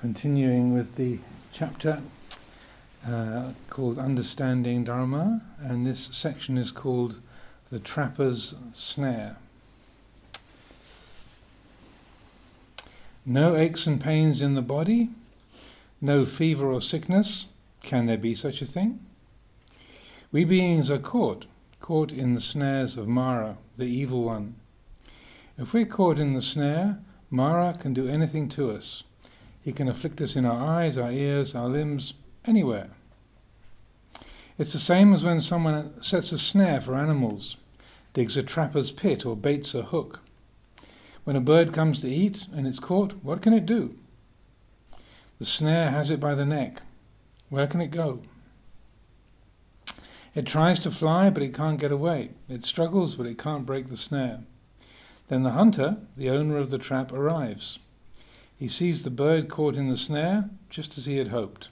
continuing with the chapter uh, called Understanding Dharma, and this section is called The Trapper's Snare. No aches and pains in the body, no fever or sickness. Can there be such a thing? We beings are caught, caught in the snares of Mara, the evil one. If we're caught in the snare, Mara can do anything to us. He can afflict us in our eyes, our ears, our limbs, anywhere. It's the same as when someone sets a snare for animals, digs a trapper's pit, or baits a hook. When a bird comes to eat and it's caught, what can it do? The snare has it by the neck. Where can it go? It tries to fly, but it can't get away. It struggles, but it can't break the snare. Then the hunter, the owner of the trap, arrives. He sees the bird caught in the snare, just as he had hoped.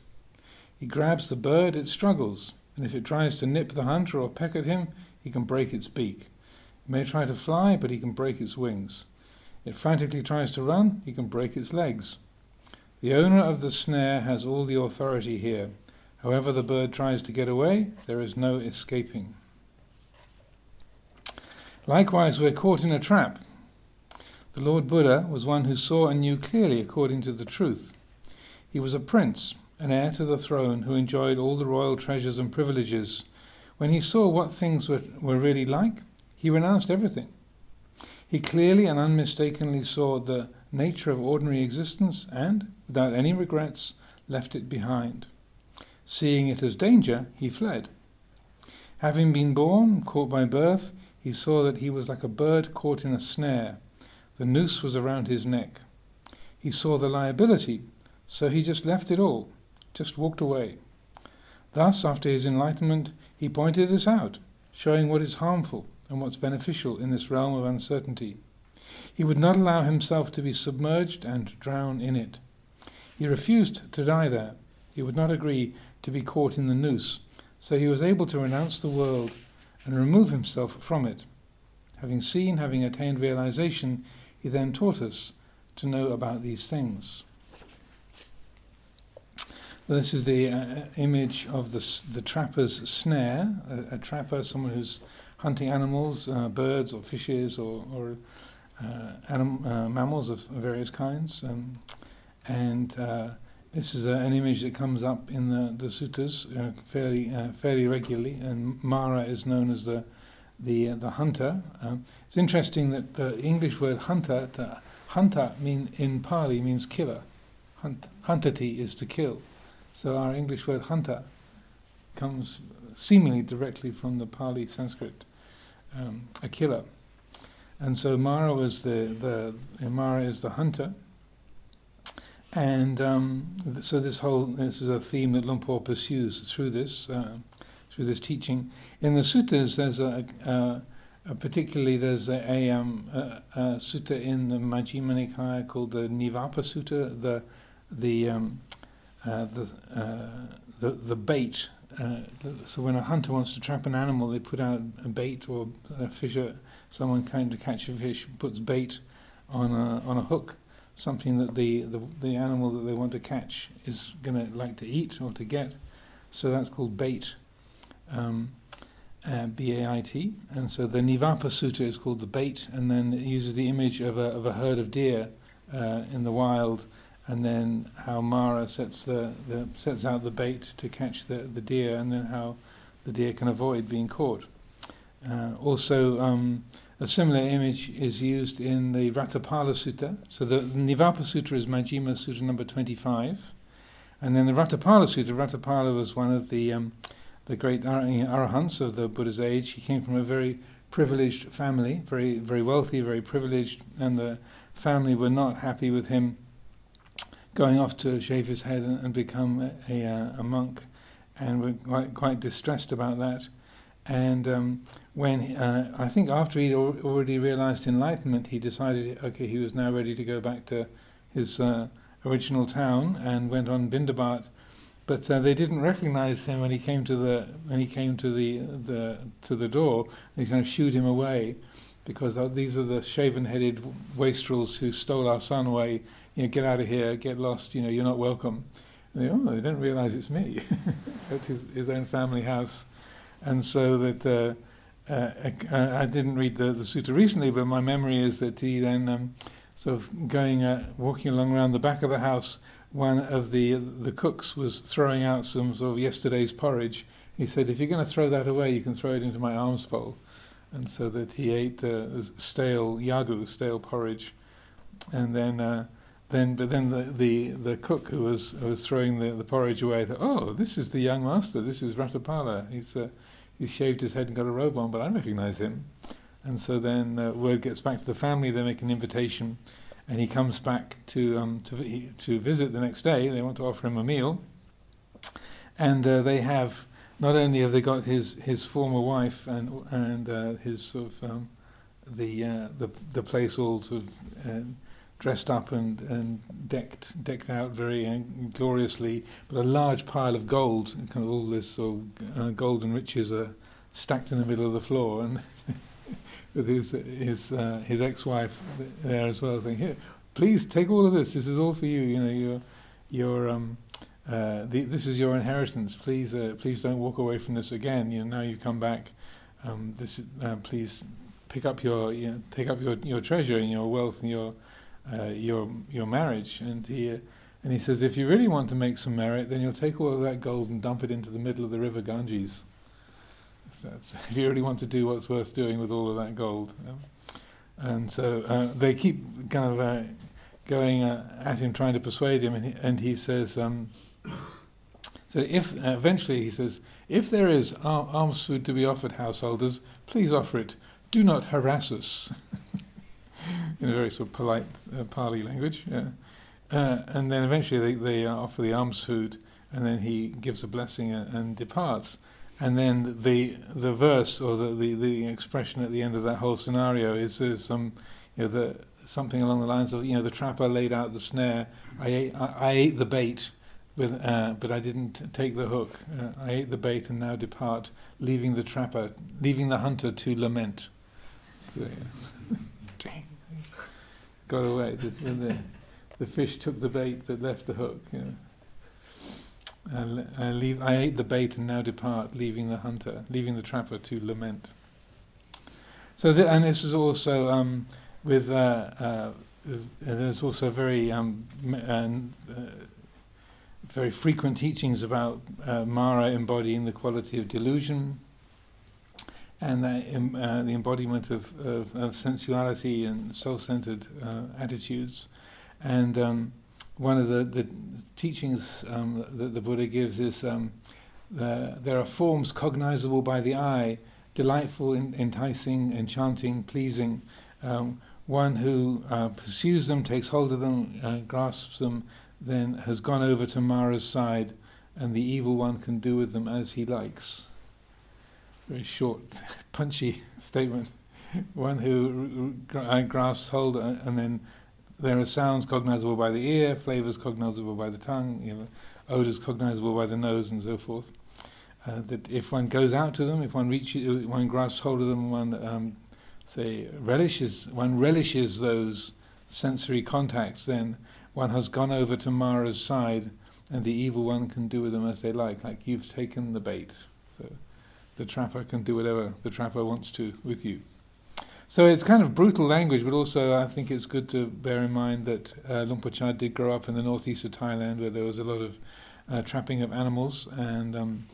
He grabs the bird, it struggles, and if it tries to nip the hunter or peck at him, he can break its beak. It may try to fly, but he can break its wings. It frantically tries to run, he can break its legs. The owner of the snare has all the authority here. However the bird tries to get away, there is no escaping. Likewise, we're caught in a trap. The Lord Buddha was one who saw and knew clearly according to the truth. He was a prince, an heir to the throne, who enjoyed all the royal treasures and privileges. When he saw what things were, were really like, he renounced everything. He clearly and unmistakably saw the nature of ordinary existence and, without any regrets, left it behind. Seeing it as danger, he fled. Having been born, caught by birth, he saw that he was like a bird caught in a snare the noose was around his neck. He saw the liability, so he just left it all, just walked away. Thus, after his enlightenment, he pointed this out, showing what is harmful and what's beneficial in this realm of uncertainty. He would not allow himself to be submerged and drown in it. He refused to die there. He would not agree to be caught in the noose, so he was able to renounce the world and remove himself from it. Having seen, having attained realization, he then taught us to know about these things. This is the uh, image of the, the trapper's snare, a, a, trapper, someone who's hunting animals, uh, birds or fishes or, or uh, anim, uh, mammals of various kinds. Um, and uh, this is an image that comes up in the, the suttas uh, fairly, fairly regularly, and Mara is known as the the uh, the hunter. Um, it's interesting that the English word hunter, to, hunter mean in Pali means killer. Hunt, huntati is to kill. So our English word hunter comes seemingly directly from the Pali Sanskrit, um, a killer. And so Mara was the, the Mara is the hunter. And um, th- so this whole this is a theme that Luang Por pursues through this uh, through this teaching. In the suttas, there's a, a, a particularly there's a, a, um, a, sutta in the Majjhima Nikaya called the Nivapa Sutta, the the um, uh, the, uh, the the bait. Uh, so when a hunter wants to trap an animal, they put out a bait or a fisher. Someone came to catch a fish, puts bait on a on a hook, something that the, the, the animal that they want to catch is going to like to eat or to get. So that's called bait um, uh, B-A-I-T, and so the Nivapa Sutta is called the bait, and then it uses the image of a, of a herd of deer uh, in the wild, and then how Mara sets the, the sets out the bait to catch the, the deer, and then how the deer can avoid being caught. Uh, also, um, a similar image is used in the Ratthapala Sutta. So the, Nivapa Sutta is Majjhima Sutta number 25. And then the Ratthapala Sutta, Ratthapala was one of the um, the great arahants of the Buddha's age. He came from a very privileged family, very very wealthy, very privileged, and the family were not happy with him going off to shave his head and, and become a, a, a, monk, and were quite, quite distressed about that. And um, when uh, I think after he'd al- already realized enlightenment, he decided, okay, he was now ready to go back to his uh, original town and went on Bindabat but uh, they didn't recognize him when he came to the when he came to the the to the door. They kind of shooed him away because these are the shaven-headed wastrels who stole our son away you know, get out of here, get lost, you know, you're not welcome. And they, oh, they don't realize it's me at his, his own family house. And so that uh, uh, I, I didn't read the, the sutta recently, but my memory is that he then um, sort of going, uh, walking along around the back of the house, one of the the cooks was throwing out some sort of yesterday's porridge. He said, "If you're going to throw that away, you can throw it into my alms bowl." And so that he ate uh, stale yagu, stale porridge, and then uh, then but then the, the, the cook who was who was throwing the, the porridge away thought, "Oh, this is the young master. This is Ratthapala. He's uh, he's shaved his head and got a robe on, but I recognise him." And so then uh, word gets back to the family. They make an invitation and he comes back to um, to to visit the next day. They want to offer him a meal, and uh, they have not only have they got his his former wife and and uh, his sort of um, the uh, the the place all sort of uh, dressed up and and decked decked out very uh, gloriously, but a large pile of gold, kind of all this sort of uh, golden riches are stacked in the middle of the floor and. with his his uh, his ex-wife there as well, saying, "Here, please take all of this. This is all for you. You know, your your um, uh, the, this is your inheritance. Please, uh, please don't walk away from this again. You know, now you come back. Um, this, uh, please pick up your, you know, take up your, your treasure and your wealth and your, uh, your, your marriage. And he, and he says, if you really want to make some merit, then you'll take all of that gold and dump it into the middle of the river Ganges. That's, if you really want to do what's worth doing with all of that gold. And so uh, they keep kind of uh, going uh, at him, trying to persuade him, and he, and he says, um, so if uh, eventually he says, if there is alms food to be offered householders, please offer it. Do not harass us. In a very sort of polite uh, Pali language. Uh, and then eventually they, they offer the alms food, and then he gives a blessing and departs. And then the the verse or the, the, the expression at the end of that whole scenario is, is some you know the something along the lines of you know the trapper laid out the snare, I ate I, I ate the bait, with uh, but I didn't take the hook. Uh, I ate the bait and now depart, leaving the trapper, leaving the hunter to lament. So, yeah. Got away. The, the, the, fish took the bait but left the hook. Yeah. I, leave, I ate the bait and now depart, leaving the hunter, leaving the trapper to lament. So, the, and this is also um, with, uh, uh, there's also very, um, uh, very frequent teachings about uh, Mara embodying the quality of delusion and the, uh, the embodiment of, of, of, sensuality and self centered uh, attitudes. And um, one of the, the teachings um, that the Buddha gives is um, the, there are forms cognizable by the eye, delightful, in, enticing, enchanting, pleasing. Um, one who uh, pursues them, takes hold of them, uh, grasps them, then has gone over to Mara's side, and the evil one can do with them as he likes. Very short, punchy statement. One who grasps hold uh, and then there are sounds cognizable by the ear, flavors cognizable by the tongue, you know, odors cognizable by the nose, and so forth. Uh, that if one goes out to them, if one reaches, one grasps hold of them, one um, say relishes, one relishes those sensory contacts, then one has gone over to Mara's side, and the evil one can do with them as they like. Like you've taken the bait, so the trapper can do whatever the trapper wants to with you. So it's kind of brutal language, but also I think it's good to bear in mind that uh, Luang Por did grow up in the northeast of Thailand, where there was a lot of uh, trapping of animals, and um,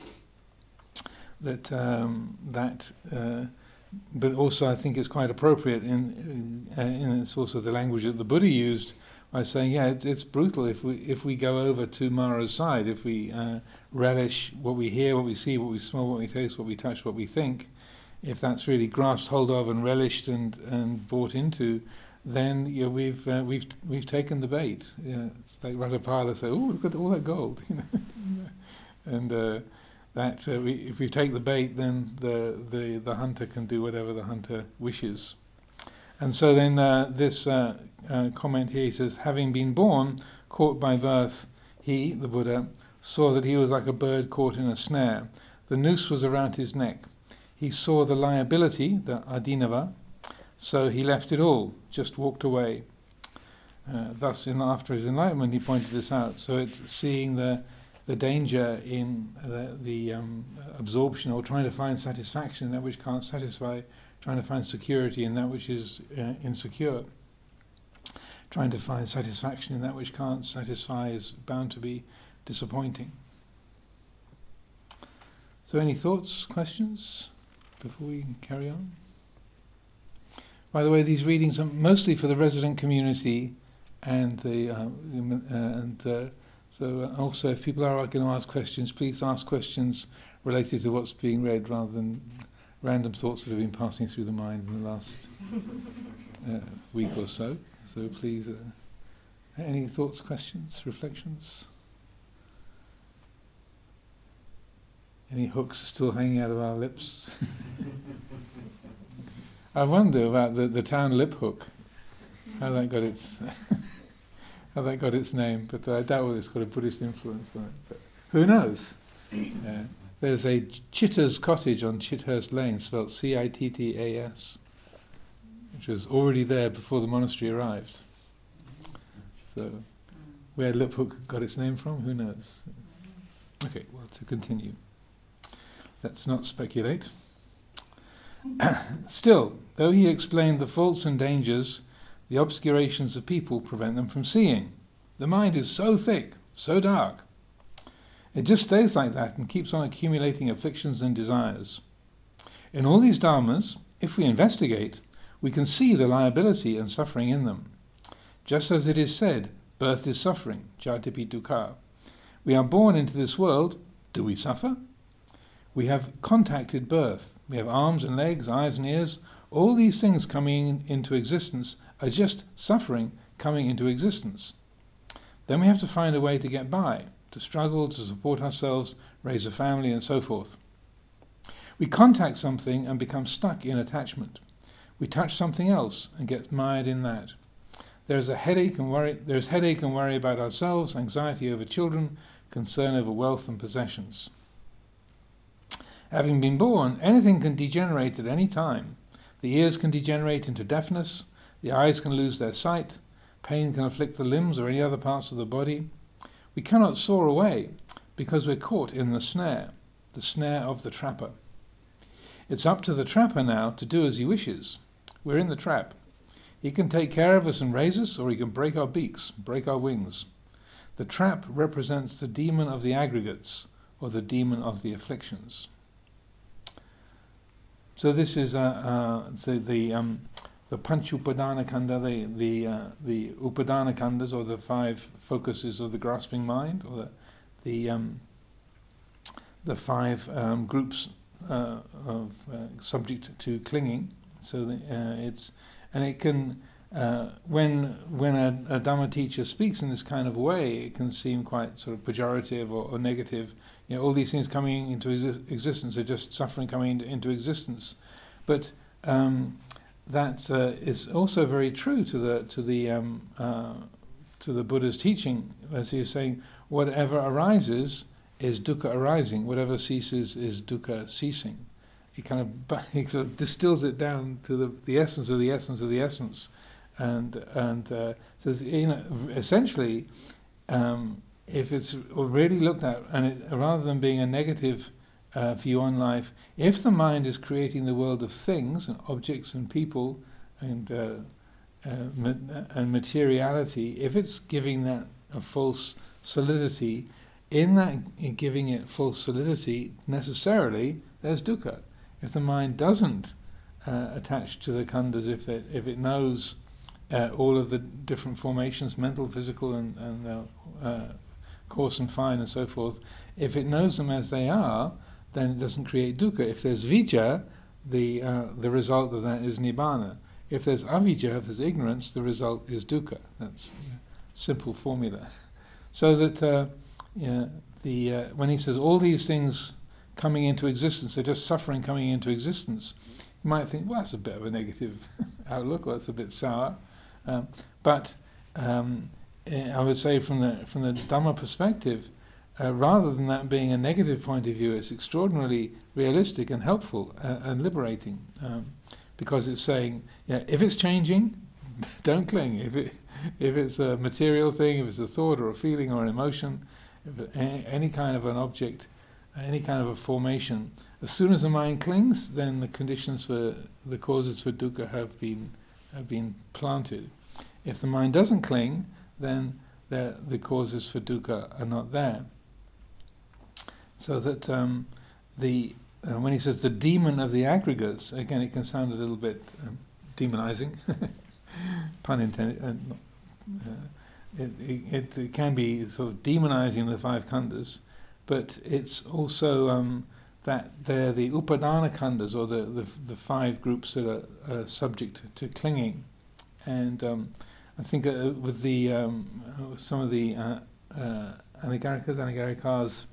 that um, that. Uh, but also, I think it's quite appropriate in, uh, in it's also the language that the Buddha used by saying, yeah, it, it's brutal if we if we go over to Mara's side, if we uh, relish what we hear, what we see, what we smell, what we taste, what we touch, what we think if that's really grasped hold of and relished and, and bought into, then you know, we've uh, we've we've taken the bait. You know, it's like Ratthapala say, "Oh, look at all that gold," you know, and uh, that uh, we, if we take the bait, then the, the the hunter can do whatever the hunter wishes. And so then uh, this uh, uh, comment here says, having been born, caught by birth, he, the Buddha, saw that he was like a bird caught in a snare. The noose was around his neck he saw the liability, the adinava, so he left it all, just walked away. Uh, thus, in after his enlightenment, he pointed this out. So it's seeing the the danger in the, the um, absorption or trying to find satisfaction in that which can't satisfy, trying to find security in that which is uh, insecure, trying to find satisfaction in that which can't satisfy is bound to be disappointing. So, any thoughts, questions before we carry on? By the way, these readings are mostly for the resident community and the, uh, uh, and uh, so uh, also if people are going to ask questions, please ask questions related to what's being read rather than random thoughts that have been passing through the mind in the last uh, week or so. So please, uh, any thoughts, questions, reflections? Any hooks still hanging out of our lips? I wonder about the, the town Liphook, how that got its how that got its name, but I doubt whether it's got a Buddhist influence on it. But who knows? Uh, there's a Citta's cottage on Chithurst Lane, spelled C-I-T-T-A-S, which was already there before the monastery arrived. So, where Liphook got its name from, who knows? Okay, well, to continue. Let's not speculate. Still, though he explained the faults and dangers, the obscurations of people prevent them from seeing. The mind is so thick, so dark. It just stays like that and keeps on accumulating afflictions and desires. In all these dharmas, if we investigate, we can see the liability and suffering in them. Just as it is said, birth is suffering, jatipi dukkha. We are born into this world, do we suffer? We have contacted birth. We have arms and legs, eyes and ears. All these things coming into existence are just suffering coming into existence. Then we have to find a way to get by, to struggle, to support ourselves, raise a family, and so forth. We contact something and become stuck in attachment. We touch something else and get mired in that. There is a headache and worry. There is headache and worry about ourselves, anxiety over children, concern over wealth and possessions. Having been born, anything can degenerate at any time. The ears can degenerate into deafness, the eyes can lose their sight, pain can afflict the limbs or any other parts of the body. We cannot soar away because we're caught in the snare, the snare of the trapper. It's up to the trapper now to do as he wishes. We're in the trap. He can take care of us and raise us, or he can break our beaks, break our wings. The trap represents the demon of the aggregates, or the demon of the afflictions. So this is uh, uh, the the, um, the Panch Upadana Khandha, the the uh, the Upadana Khandhas, or the five focuses of the grasping mind, or the the um, the five um, groups uh, of uh, subject to clinging. So the, uh, it's and it can when when a, a Dhamma teacher speaks in this kind of way, it can seem quite sort of pejorative or, or negative you know, all these things coming into exi- existence are just suffering coming into, existence. But um, that uh, is also very true to the to the um, uh, to the Buddha's teaching, as he is saying, whatever arises is dukkha arising, whatever ceases is dukkha ceasing. He kind of he sort of distills it down to the, the essence of the essence of the essence, and and uh, says you know essentially. Um, if it's really looked at, and it, rather than being a negative uh, view on life, if the mind is creating the world of things and objects and people and uh, uh, ma- and materiality, if it's giving that a false solidity, in that in giving it false solidity, necessarily there's dukkha. If the mind doesn't uh, attach to the khandhas, if it if it knows uh, all of the different formations, mental, physical, and, and uh, coarse and fine and so forth, if it knows them as they are, then it doesn't create dukkha. If there's vijja, the, uh, the result of that is nibbana. If there's avijja, if there's ignorance, the result is dukkha. That's a simple formula. So that uh, yeah, the, uh, when he says all these things coming into existence, they're just suffering coming into existence, you might think, well, that's a bit of a negative outlook, or that's a bit sour. Um, but um, I would say from the from the Dhamma perspective, uh, rather than that being a negative point of view, it's extraordinarily realistic and helpful uh, and liberating, um, because it's saying, yeah, if it's changing, don't cling. If it if it's a material thing, if it's a thought or a feeling or an emotion, any, any kind of an object, any kind of a formation, as soon as the mind clings, then the conditions for the causes for dukkha have been have been planted. If the mind doesn't cling, then the, causes for dukkha are not there. So that um, the uh, when he says the demon of the aggregates, again, it can sound a little bit um, demonizing, pun intended. Uh, it, it, it, can be sort of demonizing the five khandhas, but it's also um, that they're the upadana khandhas, or the, the, the five groups that are, are subject to clinging. And um, I think uh, with the um, some of the uh, uh, anagarikas, anagarikas,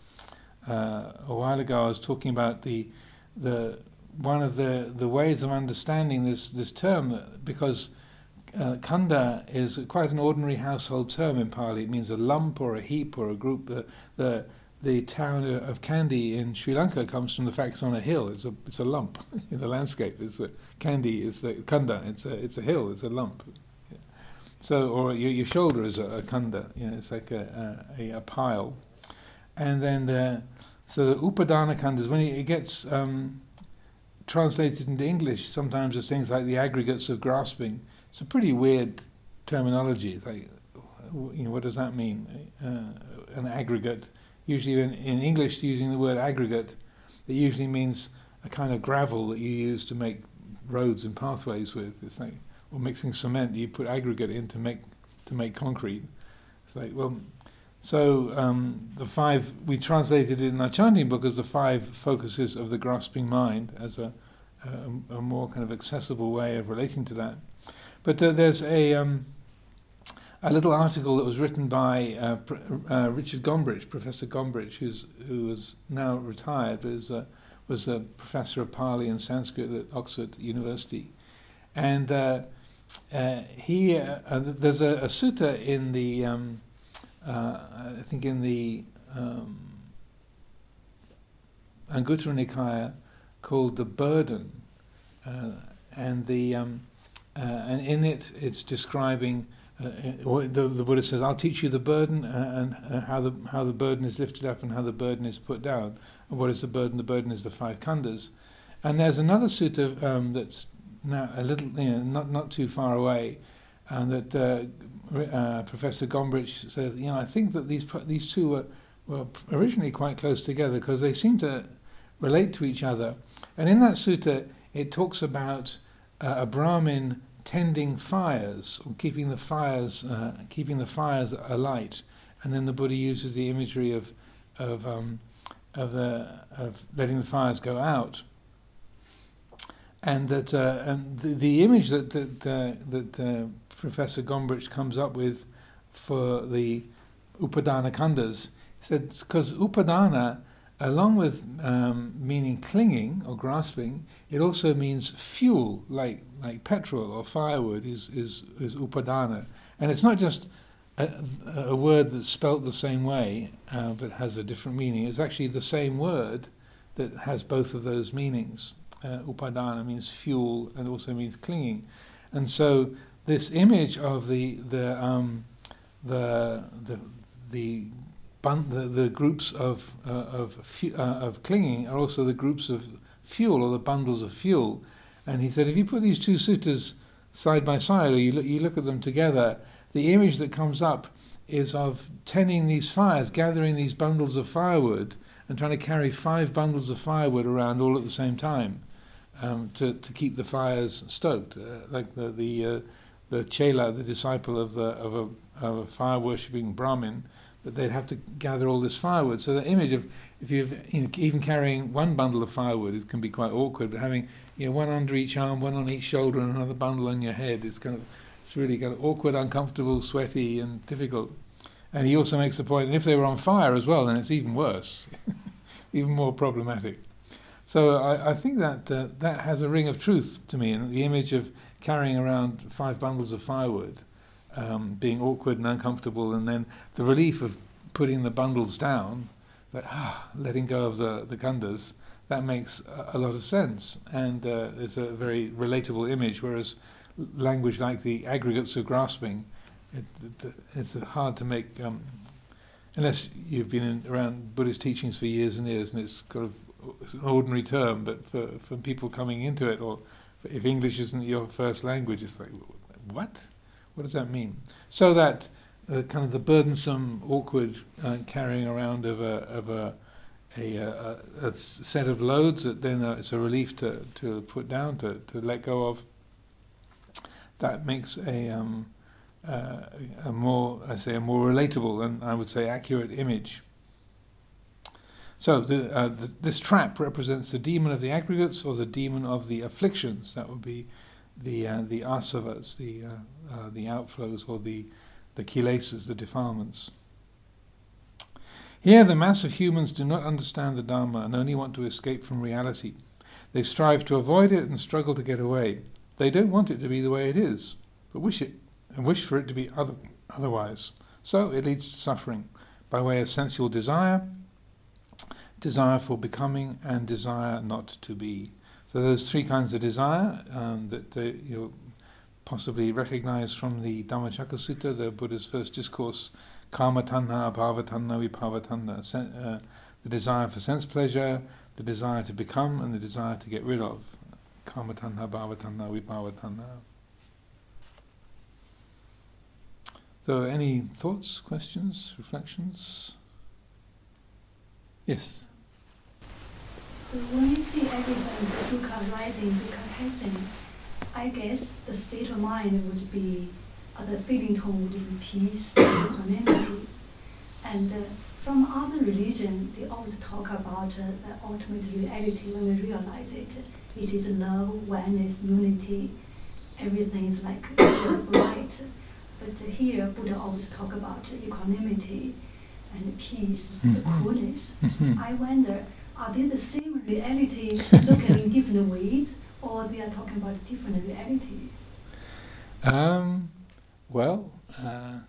uh, a while ago, I was talking about the the one of the, the ways of understanding this this term because uh, khandha is quite an ordinary household term in Pali. It means a lump or a heap or a group. The the, the town of Kandy in Sri Lanka comes from the fact it's on a hill. It's a it's a lump in the landscape. It's a Kandy is the khandha. It's a it's a hill. It's a lump. So or your, your shoulder is a, a khandha. You know, it's like a, a, a pile. And then the so the upadana khandhas when it, gets um, translated into English, sometimes as things like the aggregates of grasping it's a pretty weird terminology. It's like, you know, what does that mean? Uh, an aggregate. Usually, in, in English, using the word aggregate, it usually means a kind of gravel that you use to make roads and pathways with. It's like, or mixing cement, you put aggregate in to make to make concrete. It's like, well, so um, the five we translated it in our chanting book as the five focuses of the grasping mind as a, a, a more kind of accessible way of relating to that. But uh, there's a um, a little article that was written by uh, pr- uh, Richard Gombrich, Professor Gombrich, who's who is now retired, but is, was a professor of Pali and Sanskrit at Oxford University, and uh, uh, he uh, there's a, a, sutta in the um, I think in the um, Anguttara Nikaya called the burden, and the um, uh, and in it, it's describing. Uh, uh, the, the Buddha says, "I'll teach you the burden uh, and uh, how the how the burden is lifted up and how the burden is put down. And what is the burden? The burden is the five khandhas." And there's another sutta um, that's now a little, you know, not not too far away, and that uh, Professor Gombrich said, "You know, I think that these these two were were originally quite close together because they seem to relate to each other." And in that sutta, it talks about uh, a Brahmin tending fires or keeping the fires uh, keeping the fires alight, and then the Buddha uses the imagery of of um, of, uh, of letting the fires go out, and that uh, and the, the image that that uh, that uh, Professor Gombrich comes up with for the Upadana Khandhas said because Upadana along with um, meaning clinging or grasping, it also means fuel, like like petrol or firewood, is is is upadana, and it's not just a, a word that's spelt the same way uh, but has a different meaning. It's actually the same word that has both of those meanings. Uh, upadana means fuel and also means clinging, and so this image of the the um, the the the bun- the, the groups of uh, of fu- uh, of clinging are also the groups of fuel or the bundles of fuel. And he said, if you put these two suttas side by side, or you look, you look at them together, the image that comes up is of tending these fires, gathering these bundles of firewood, and trying to carry five bundles of firewood around all at the same time um, to, to keep the fires stoked. Uh, like the the, uh, the chela, the disciple of the of a, of a fire worshipping Brahmin, that they'd have to gather all this firewood. So the image of if you've you know, even carrying one bundle of firewood, it can be quite awkward. But having you know one under each arm, one on each shoulder, and another bundle on your head, it's kind of it's really kind of awkward, uncomfortable, sweaty, and difficult. And he also makes the point, and if they were on fire as well, then it's even worse, even more problematic. So I, I think that uh, that has a ring of truth to me, and the image of carrying around five bundles of firewood um, being awkward and uncomfortable, and then the relief of putting the bundles down, that ah, letting go of the the khandhas, that makes a, a lot of sense, and uh, it's a very relatable image. Whereas language like the aggregates of grasping it, it, it's hard to make um, unless you've been in, around Buddhist teachings for years and years, and it's kind of it's an ordinary term. But for for people coming into it, or if English isn't your first language, it's like what? What does that mean? So that uh, kind of the burdensome, awkward uh, carrying around of a of a a, a, a set of loads that then uh, it's a relief to, to put down, to, to let go of. That makes a, um, uh, a more, I say, a more relatable and I would say accurate image. So the, uh, the, this trap represents the demon of the aggregates or the demon of the afflictions. That would be the uh, the asavas, the uh, uh, the outflows or the the kilesas, the defilements. Here, the mass of humans do not understand the Dharma and only want to escape from reality. They strive to avoid it and struggle to get away. They don't want it to be the way it is, but wish it and wish for it to be other, otherwise. So it leads to suffering by way of sensual desire, desire for becoming, and desire not to be. So those three kinds of desire um, that uh, you possibly recognize from the Dhammacakka Sutta, the Buddha's first discourse kama tanha, abhava tanha, vibhava tanha, sen- uh, the desire for sense pleasure, the desire to become, and the desire to get rid of. Kama tanha, bhava tanha, vibhava tanha. So, any thoughts, questions, reflections? Yes. So when we see evidence of dukkha rising, dukkha passing, I guess the state of mind would be uh, the feeling tone would be peace, equanimity. And uh, from other religion, they always talk about uh, the ultimate reality when we realize it. It is love, oneness, unity. Everything is like right. But here, Buddha always talk about equanimity and peace, mm-hmm. the coolness. Mm-hmm. I wonder, are they the same reality looking in different ways, or they are talking about different realities? Um, well, uh,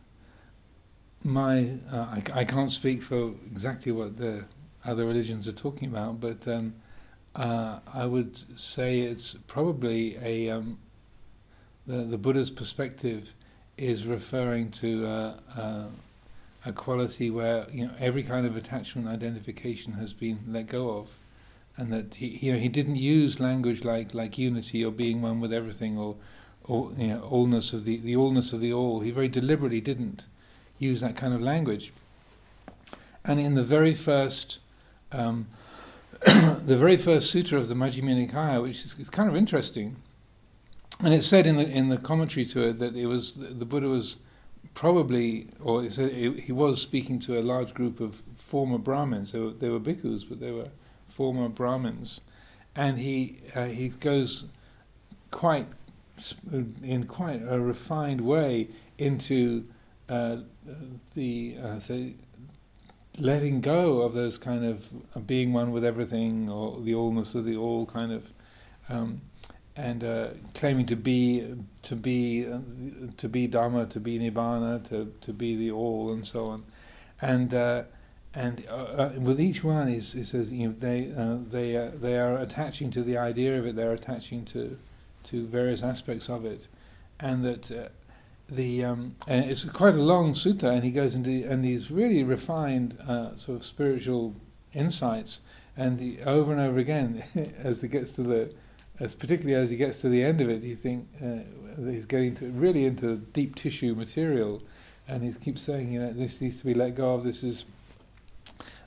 my uh, I, I, can't speak for exactly what the other religions are talking about, but um, uh, I would say it's probably a um, the the Buddha's perspective is referring to uh, uh, a quality where you know every kind of attachment identification has been let go of, and that he you know he didn't use language like like unity or being one with everything or all, you know, allness of the, the allness of the all. He very deliberately didn't use that kind of language. And in the very first, um, the very first sutra of the Majjhima Nikaya, which is, kind of interesting, and it's said in the in the commentary to it that it was the Buddha was probably, or he was speaking to a large group of former Brahmins. They were, they were bhikkhus, but they were former Brahmins, and he uh, he goes quite in quite a refined way into uh, the uh, letting go of those kind of being one with everything or the allness of the all kind of um, and uh, claiming to be to be uh, to be dharma to be nibbana to to be the all and so on. And uh, and with each one he, he says you know, they they they are attaching to the idea of it. They're attaching to to various aspects of it, and that uh, the um, and it's quite a long sutta, and he goes into and these really refined uh, sort of spiritual insights, and the, over and over again, as he gets to the, as particularly as he gets to the end of it, you think uh, he's getting to really into deep tissue material, and he keeps saying, you know, this needs to be let go of. This is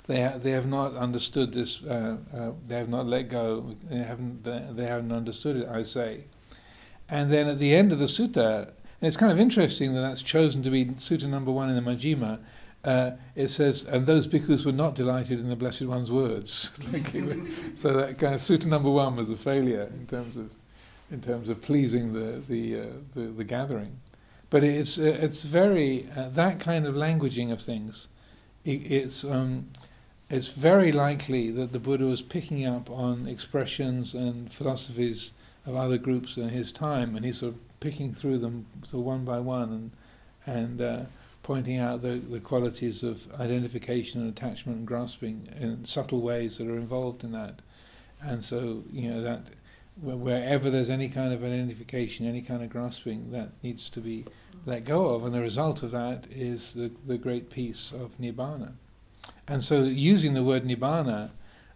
they ha- they have not understood this. Uh, uh, they have not let go. They haven't they haven't understood it. I say, and then at the end of the sutta, and it's kind of interesting that that's chosen to be sutta number one in the Majjhima. Uh, it says, and those bhikkhus were not delighted in the Blessed One's words. so that kind of sutta number one was a failure in terms of in terms of pleasing the the uh, the, the, gathering. But it's uh, it's very uh, that kind of languaging of things. It, it's um, it's very likely that the Buddha was picking up on expressions and philosophies of other groups in his time, and he's sort of picking through them sort of one by one and and uh, pointing out the, the qualities of identification and attachment and grasping in subtle ways that are involved in that. And so, you know, that wherever there's any kind of identification, any kind of grasping, that needs to be let go of, and the result of that is the, the great peace of Nibbana. And so using the word Nibbana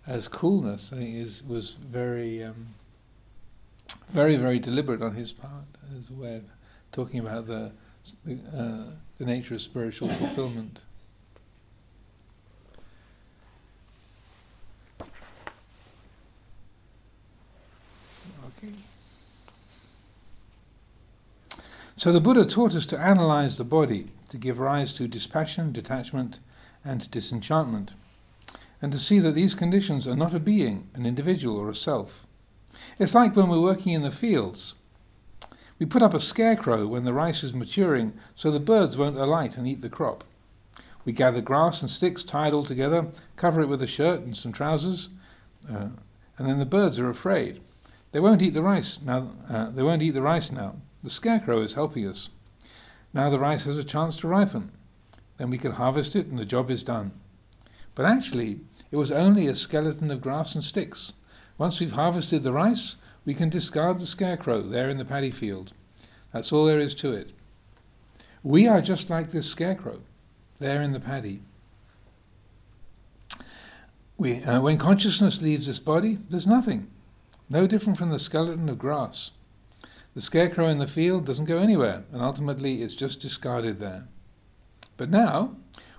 as coolness, I think, is, was very, um, very, very deliberate on his part as a way of talking about the, uh, the nature of spiritual fulfillment. Okay. So the Buddha taught us to analyze the body, to give rise to dispassion, detachment, and disenchantment, and to see that these conditions are not a being, an individual, or a self. It's like when we're working in the fields. We put up a scarecrow when the rice is maturing so the birds won't alight and eat the crop. We gather grass and sticks tied all together, cover it with a shirt and some trousers, uh, and then the birds are afraid. They won't eat the rice now. Uh, they won't eat the rice now. The scarecrow is helping us. Now the rice has a chance to ripen. Then we can harvest it and the job is done. But actually, it was only a skeleton of grass and sticks. Once we've harvested the rice, we can discard the scarecrow there in the paddy field. That's all there is to it. We are just like this scarecrow there in the paddy. We, uh, when consciousness leaves this body, there's nothing. No different from the skeleton of grass. The scarecrow in the field doesn't go anywhere, and ultimately it's just discarded there. But now,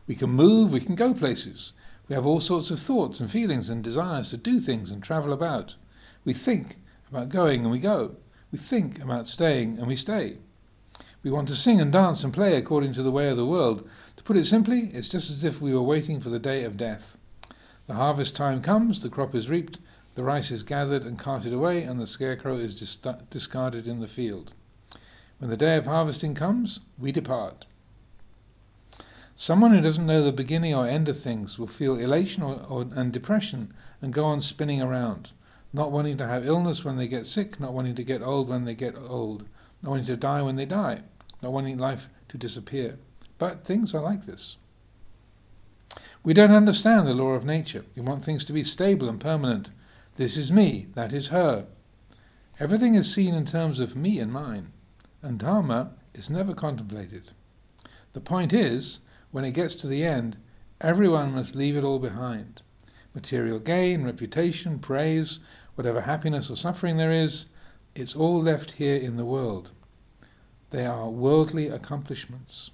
we can move, we can go places. We have all sorts of thoughts and feelings and desires to do things and travel about. We think about going and we go. We think about staying and we stay. We want to sing and dance and play according to the way of the world. To put it simply, it's just as if we were waiting for the day of death. The harvest time comes, the crop is reaped, the rice is gathered and carted away, and the scarecrow is dis- discarded in the field. When the day of harvesting comes, we depart. Someone who doesn't know the beginning or end of things will feel elation or, or, and depression and go on spinning around, not wanting to have illness when they get sick, not wanting to get old when they get old, not wanting to die when they die, not wanting life to disappear. But things are like this. We don't understand the law of nature. We want things to be stable and permanent, this is me, that is her. Everything is seen in terms of me and mine, and Dharma is never contemplated. The point is, when it gets to the end, everyone must leave it all behind. Material gain, reputation, praise, whatever happiness or suffering there is, it's all left here in the world. They are worldly accomplishments.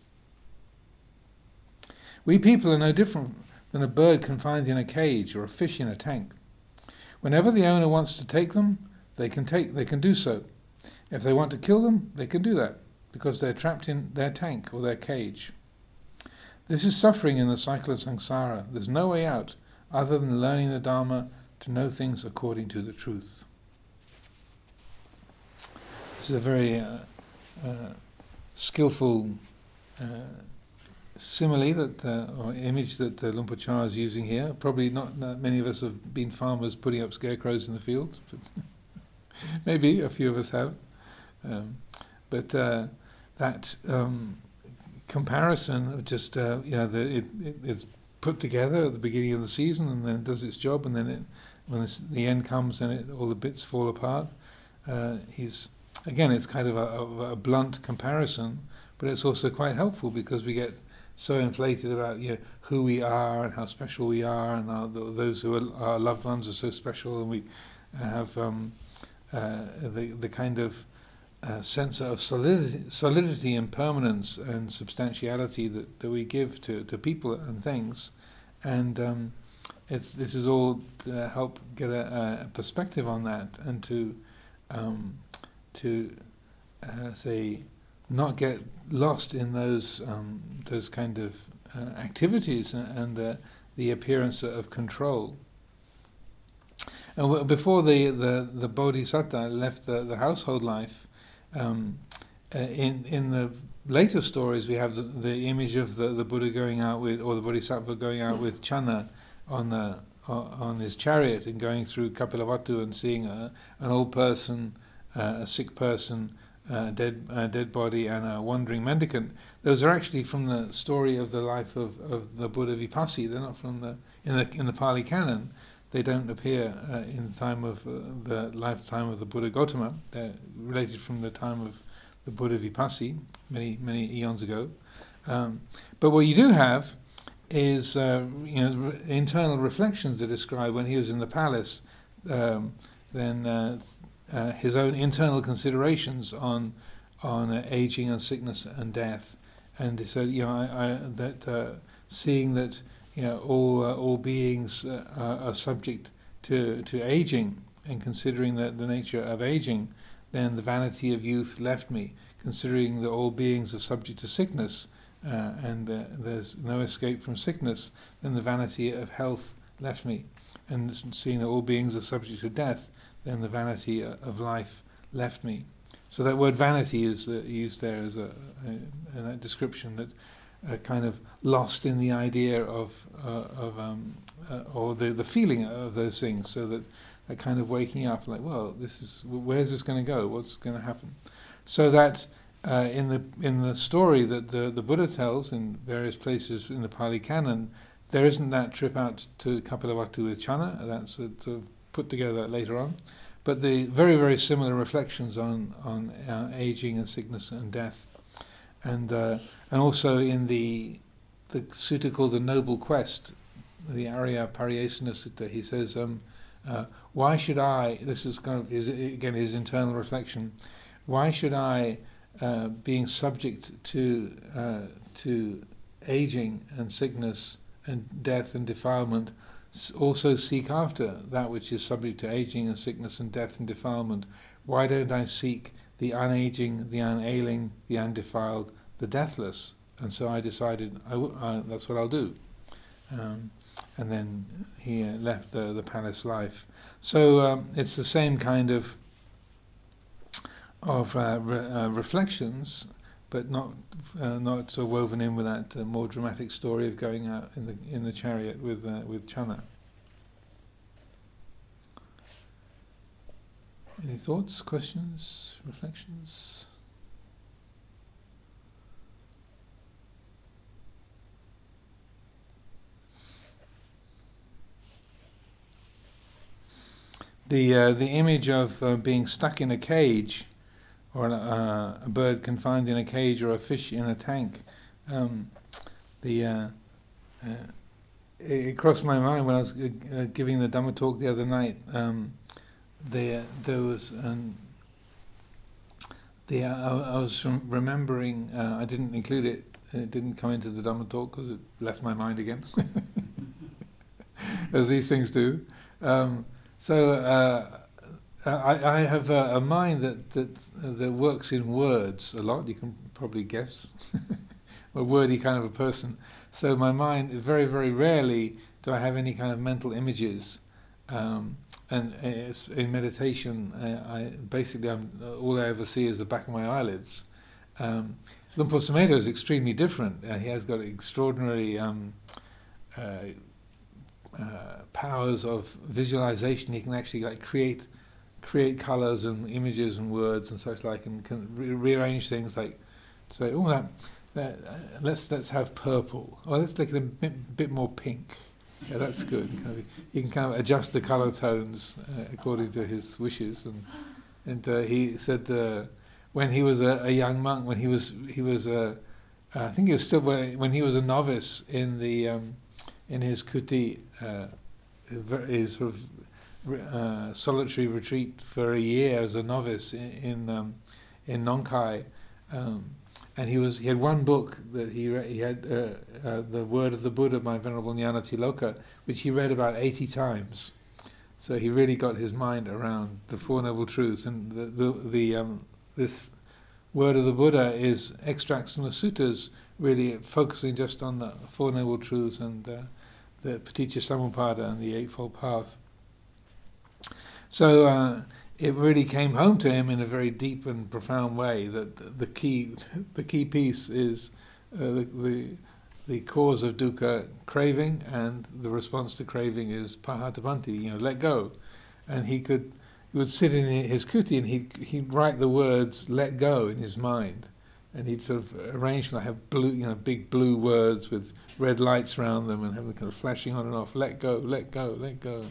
We people are no different than a bird confined in a cage or a fish in a tank. Whenever the owner wants to take them, they can take they can do so. If they want to kill them, they can do that because they're trapped in their tank or their cage. This is suffering in the cycle of samsara. There's no way out other than learning the Dharma to know things according to the truth. This is a very uh, uh, skillful uh, simile that uh, or image that uh, Por is using here. Probably not, many of us have been farmers putting up scarecrows in the field, maybe a few of us have. Um, but uh, that um, comparison of just uh, you know the, it, it, it's put together at the beginning of the season and then it does its job and then it, when the end comes and it, all the bits fall apart. Uh, he's again it's kind of a, a blunt comparison, but it's also quite helpful because we get so inflated about you know, who we are and how special we are, and our, those who are our loved ones are so special, and we have um, uh, the the kind of uh, sense of solidity, solidity and permanence and substantiality that, that we give to, to people and things, and um, it's this is all to help get a, a perspective on that and to um, to uh, say not get lost in those um, those kind of uh, activities and, uh, the appearance of control. And w- before the, the, the bodhisattva left the, the household life, um, uh, in in the later stories we have the, the image of the, the Buddha going out with, or the bodhisattva going out with Channa on the on his chariot and going through Kapilavatthu and seeing a, an old person, uh, a sick person, a dead uh, dead body and a wandering mendicant. Those are actually from the story of the life of, of the Buddha Vipassi. They're not from the in the in the Pali Canon. they don't appear uh, in the time of uh, the lifetime of the Buddha Gautama. They're related from the time of the Buddha Vipassi, many many eons ago. Um, but what you do have is uh, you know re- internal reflections that describe when he was in the palace. Um, then uh, uh, his own internal considerations on on uh, aging and sickness and death, and he said, you know, I, I, that uh, seeing that you know all uh, all beings are subject to to aging, and considering that the nature of aging, then the vanity of youth left me. Considering that all beings are subject to sickness, uh, and uh, there's no escape from sickness, then the vanity of health left me. And seeing that all beings are subject to death, then the vanity of life left me. So that word vanity is uh, used there as a, a, a description that uh, kind of lost in the idea of uh, of um, uh, or the the feeling of those things. So that that kind of waking up, like, well, this is where's this going to go? What's going to happen? So that uh, in the in the story that the the Buddha tells in various places in the Pali Canon, there isn't that trip out to Kapilavatthu with Channa. That's of put together later on. But the very, very similar reflections on, on uh, aging and sickness and death. And, uh, and also in the, the sutta called the Noble Quest, the Arya Pariyesana Sutta, he says, um, uh, why should I, this is kind of his, again his internal reflection, why should I, uh, being subject to, uh, to aging and sickness and death and defilement, also seek after that which is subject to aging and sickness and death and defilement. Why don't I seek the unaging, the unailing, the undefiled, the deathless? And so I decided that's what I'll do. Um, and then he left the, the palace life. So um, it's the same kind of of uh, re- uh, reflections, but not uh, not so woven in with that more dramatic story of going out in the in the chariot with with Channa. Any thoughts, questions, reflections? The uh, the image of uh, being stuck in a cage or uh, a bird confined in a cage or a fish in a tank. Um, the uh, uh, it, crossed my mind when I was uh, uh, giving the Dhamma talk the other night. Um, there, there was an, the, I, I was remembering. I didn't include it. It didn't come into the Dhamma talk because it left my mind again, as these things do. Um, so I, I have a, a, mind that, that that works in words a lot. You can probably guess, a wordy kind of a person. So my mind, very very rarely do I have any kind of mental images. Um, and in meditation, uh, I basically I'm, all I ever see is the back of my eyelids. Um, Luang Por Sumedho is extremely different. Uh, he has got extraordinary um, uh, uh, powers of visualization. He can actually like create create colours and images and words and such like, and can re- rearrange things like say, oh, that, that uh, let's let's have purple, or let's make it a bit, bit more pink. Yeah, that's good. He can kind of adjust the colour tones uh, according to his wishes, and and uh, he said uh, when he was a, a, young monk, when he was he was a, I think he was still when he was a novice in the um, in his kuti, uh, his sort of uh, solitary retreat for a year as a novice in in, um, in um, and he was he had one book that he re- he had uh, uh, the Word of the Buddha by Venerable Nyanatiloka, which he read about eighty times. So he really got his mind around the Four Noble Truths, and the the, the um, this Word of the Buddha is extracts from the suttas, really focusing just on the Four Noble Truths and uh, the Paticca Samuppada and the Eightfold Path. So uh, it really came home to him in a very deep and profound way that the key, the key piece is uh, the, the, the cause of dukkha craving, and the response to craving is pahatabbanti, you know, let go. And he could he would sit in his kuti and he'd, he'd write the words let go in his mind. and he'd sort of arrange and I have blue, you know, big blue words with red lights around them and have them kind of flashing on and off. Let go, let go, let go. And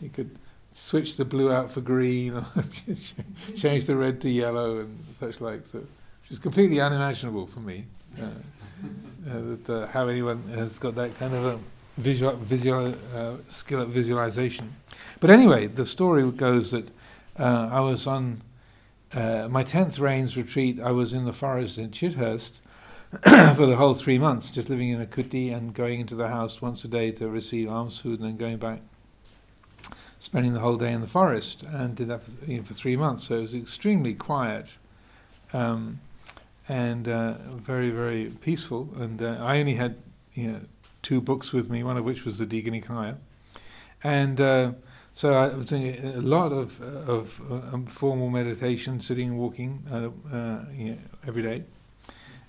he could switch the blue out for green, change the red to yellow, and such like. So, which is completely unimaginable for me. Uh, uh, that uh, how anyone has got that kind of a visual, visual uh, skill at visualization. But anyway, the story goes that uh, I was on uh, my 10th rains retreat, I was in the forest in Chithurst. for the whole three months, just living in a kuti and going into the house once a day to receive alms food and then going back, spending the whole day in the forest, and did that for, you know, for three months. So it was extremely quiet um, and uh, very, very peaceful. And uh, I only had you know, two books with me, one of which was the Digha Nikaya. And uh, so I was doing a lot of of um, formal meditation, sitting and walking uh, uh, you know, every day,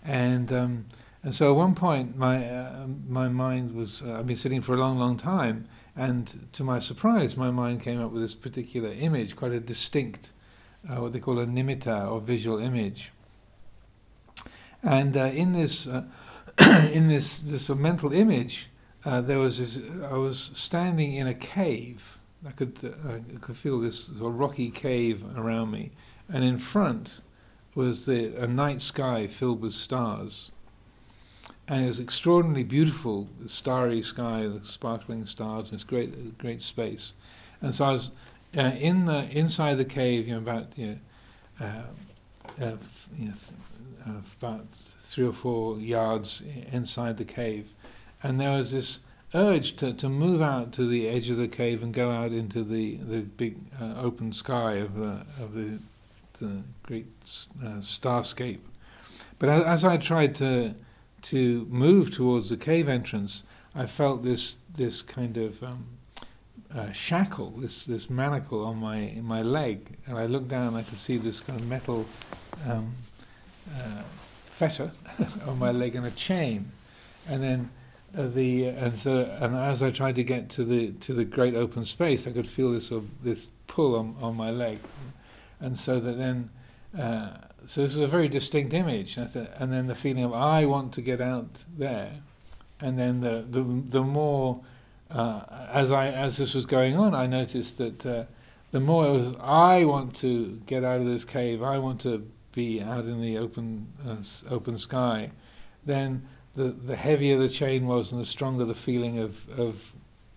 and um, and so at one point my uh, my mind was uh, I've been sitting for a long, long time, and to my surprise, my mind came up with this particular image, quite a distinct, uh, what they call a nimitta or visual image, and uh, in this in this this mental image, there was this, I was standing in a cave. I could uh, I could feel this sort of rocky cave around me, and in front was the a night sky filled with stars, and it was extraordinarily beautiful, the starry sky, the sparkling stars, and this great great space, and so I was uh, in the inside the cave, you know, about you know, uh, uh, you know th- uh, about three or four yards inside the cave, and there was this urge to, to move out to the edge of the cave and go out into the, the big uh, open sky of, of the, the great uh, starscape. But as, as, I tried to, to move towards the cave entrance, I felt this, this kind of um, uh, shackle, this, this manacle on my, my leg. And I looked down and I could see this kind of metal um, uh, fetter on my leg and a chain. And then uh, the and so and as I tried to get to the to the great open space, I could feel this sort of, this pull on, on my leg, and so that then uh, so this was a very distinct image, and, and then the feeling of I want to get out there, and then the the the more uh, as I as this was going on, I noticed that uh, the more it was I want to get out of this cave, I want to be out in the open uh, open sky, then the, the heavier the chain was and the stronger the feeling of, of,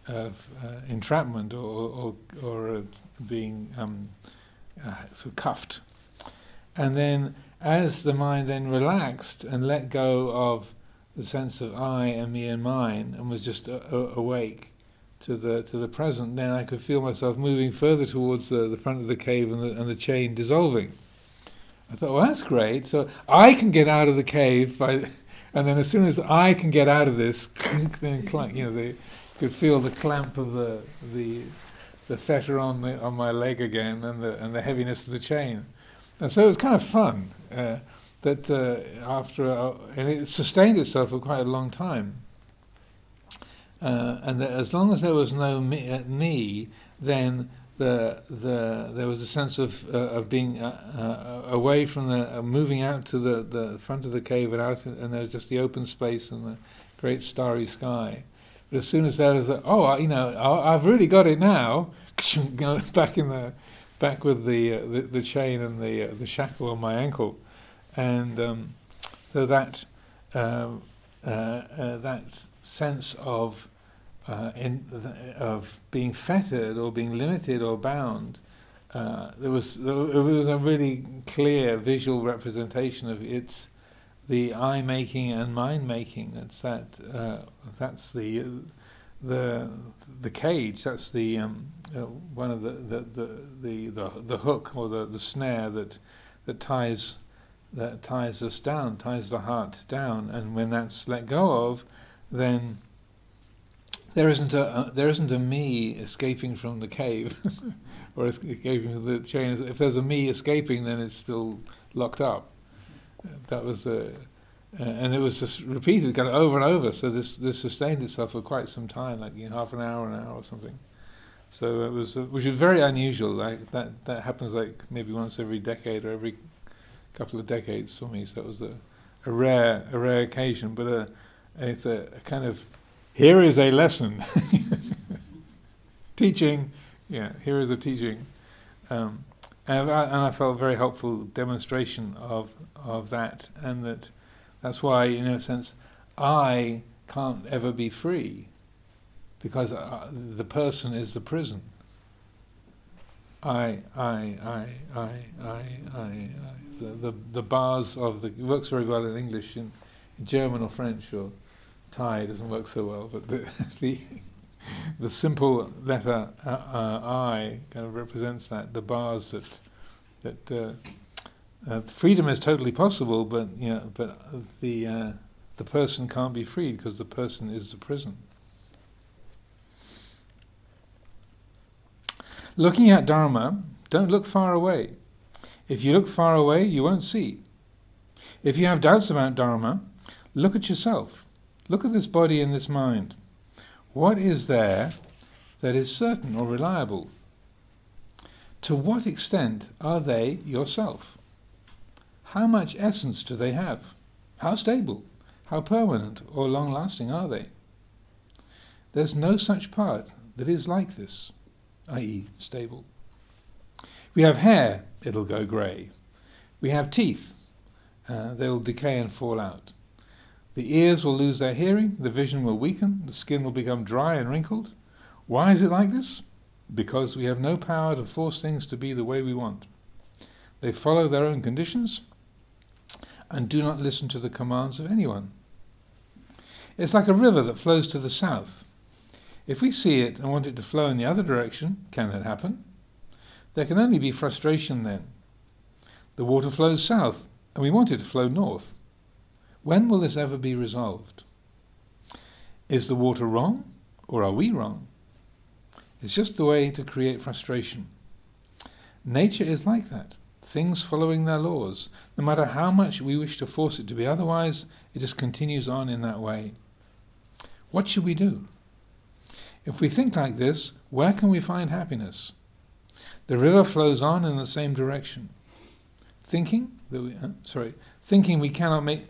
of uh, entrapment or, or, or uh, being um, uh, sort of cuffed. And then as the mind then relaxed and let go of the sense of I and me and mine and was just a, a, awake to the to the present, then I could feel myself moving further towards the, the front of the cave and the, and the chain dissolving. I thought, well, that's great. So I can get out of the cave by and then as soon as I can get out of this, then you know, they could feel the clamp of the the the fetter on the on my leg again, and the and the heaviness of the chain, and so it was kind of fun. Uh, that uh, after a, and it sustained itself for quite a long time. Uh, and as long as there was no me, uh, me then the the there was a sense of uh, of being uh, uh, away from the uh, moving out to the, the front of the cave and out and there was just the open space and the great starry sky. But as soon as there was a, oh you know I've really got it now, back in the back with the uh, the, the, chain and the uh, the shackle on my ankle, and um, so that um, that sense of uh, in of being fettered or being limited or bound, uh, there was there was a really clear visual representation of its the eye making and mind making. That's that. Uh, that's the the the cage. That's the um, uh, one of the the, the the, the the hook or the the snare that that ties that ties us down, ties the heart down. And when that's let go of, then there isn't a uh, there isn't a me escaping from the cave or escaping from the chain. If there's a me escaping, then it's still locked up. That was the, uh, and it was just repeated kind of over and over. So this this sustained itself for quite some time, like you know, half an hour, an hour, or something. So it was, uh, which is very unusual. Like that that happens like maybe once every decade or every couple of decades for me, so it was a, a rare a rare occasion, but a, it's a, a kind of here is a lesson, teaching, yeah, here is a teaching, um, and, I, and I felt a very helpful demonstration of of that, and that that's why, in a sense, I can't ever be free because uh, the person is the prison. I, I, I, I, I, I, the, the, the bars of the, it works very well in English, in, in German or French or Thai doesn't work so well, but the, the, the simple letter uh, uh, I kind of represents that, the bars that, that uh, uh, freedom is totally possible, but, you know, but the, uh, the person can't be freed because the person is the prison. Looking at Dharma, don't look far away. If you look far away, you won't see. If you have doubts about Dharma, look at yourself. Look at this body and this mind. What is there that is certain or reliable? To what extent are they yourself? How much essence do they have? How stable, how permanent or long lasting are they? There's no such part that is like this i.e., stable. We have hair, it'll go grey. We have teeth, uh, they'll decay and fall out. The ears will lose their hearing, the vision will weaken, the skin will become dry and wrinkled. Why is it like this? Because we have no power to force things to be the way we want. They follow their own conditions and do not listen to the commands of anyone. It's like a river that flows to the south. If we see it and want it to flow in the other direction, can that happen? There can only be frustration then. The water flows south, and we want it to flow north. When will this ever be resolved? Is the water wrong, or are we wrong? It's just the way to create frustration. Nature is like that, things following their laws. No matter how much we wish to force it to be otherwise, it just continues on in that way. What should we do? If we think like this, where can we find happiness? The river flows on in the same direction. Thinking that we, uh, sorry, thinking we cannot make,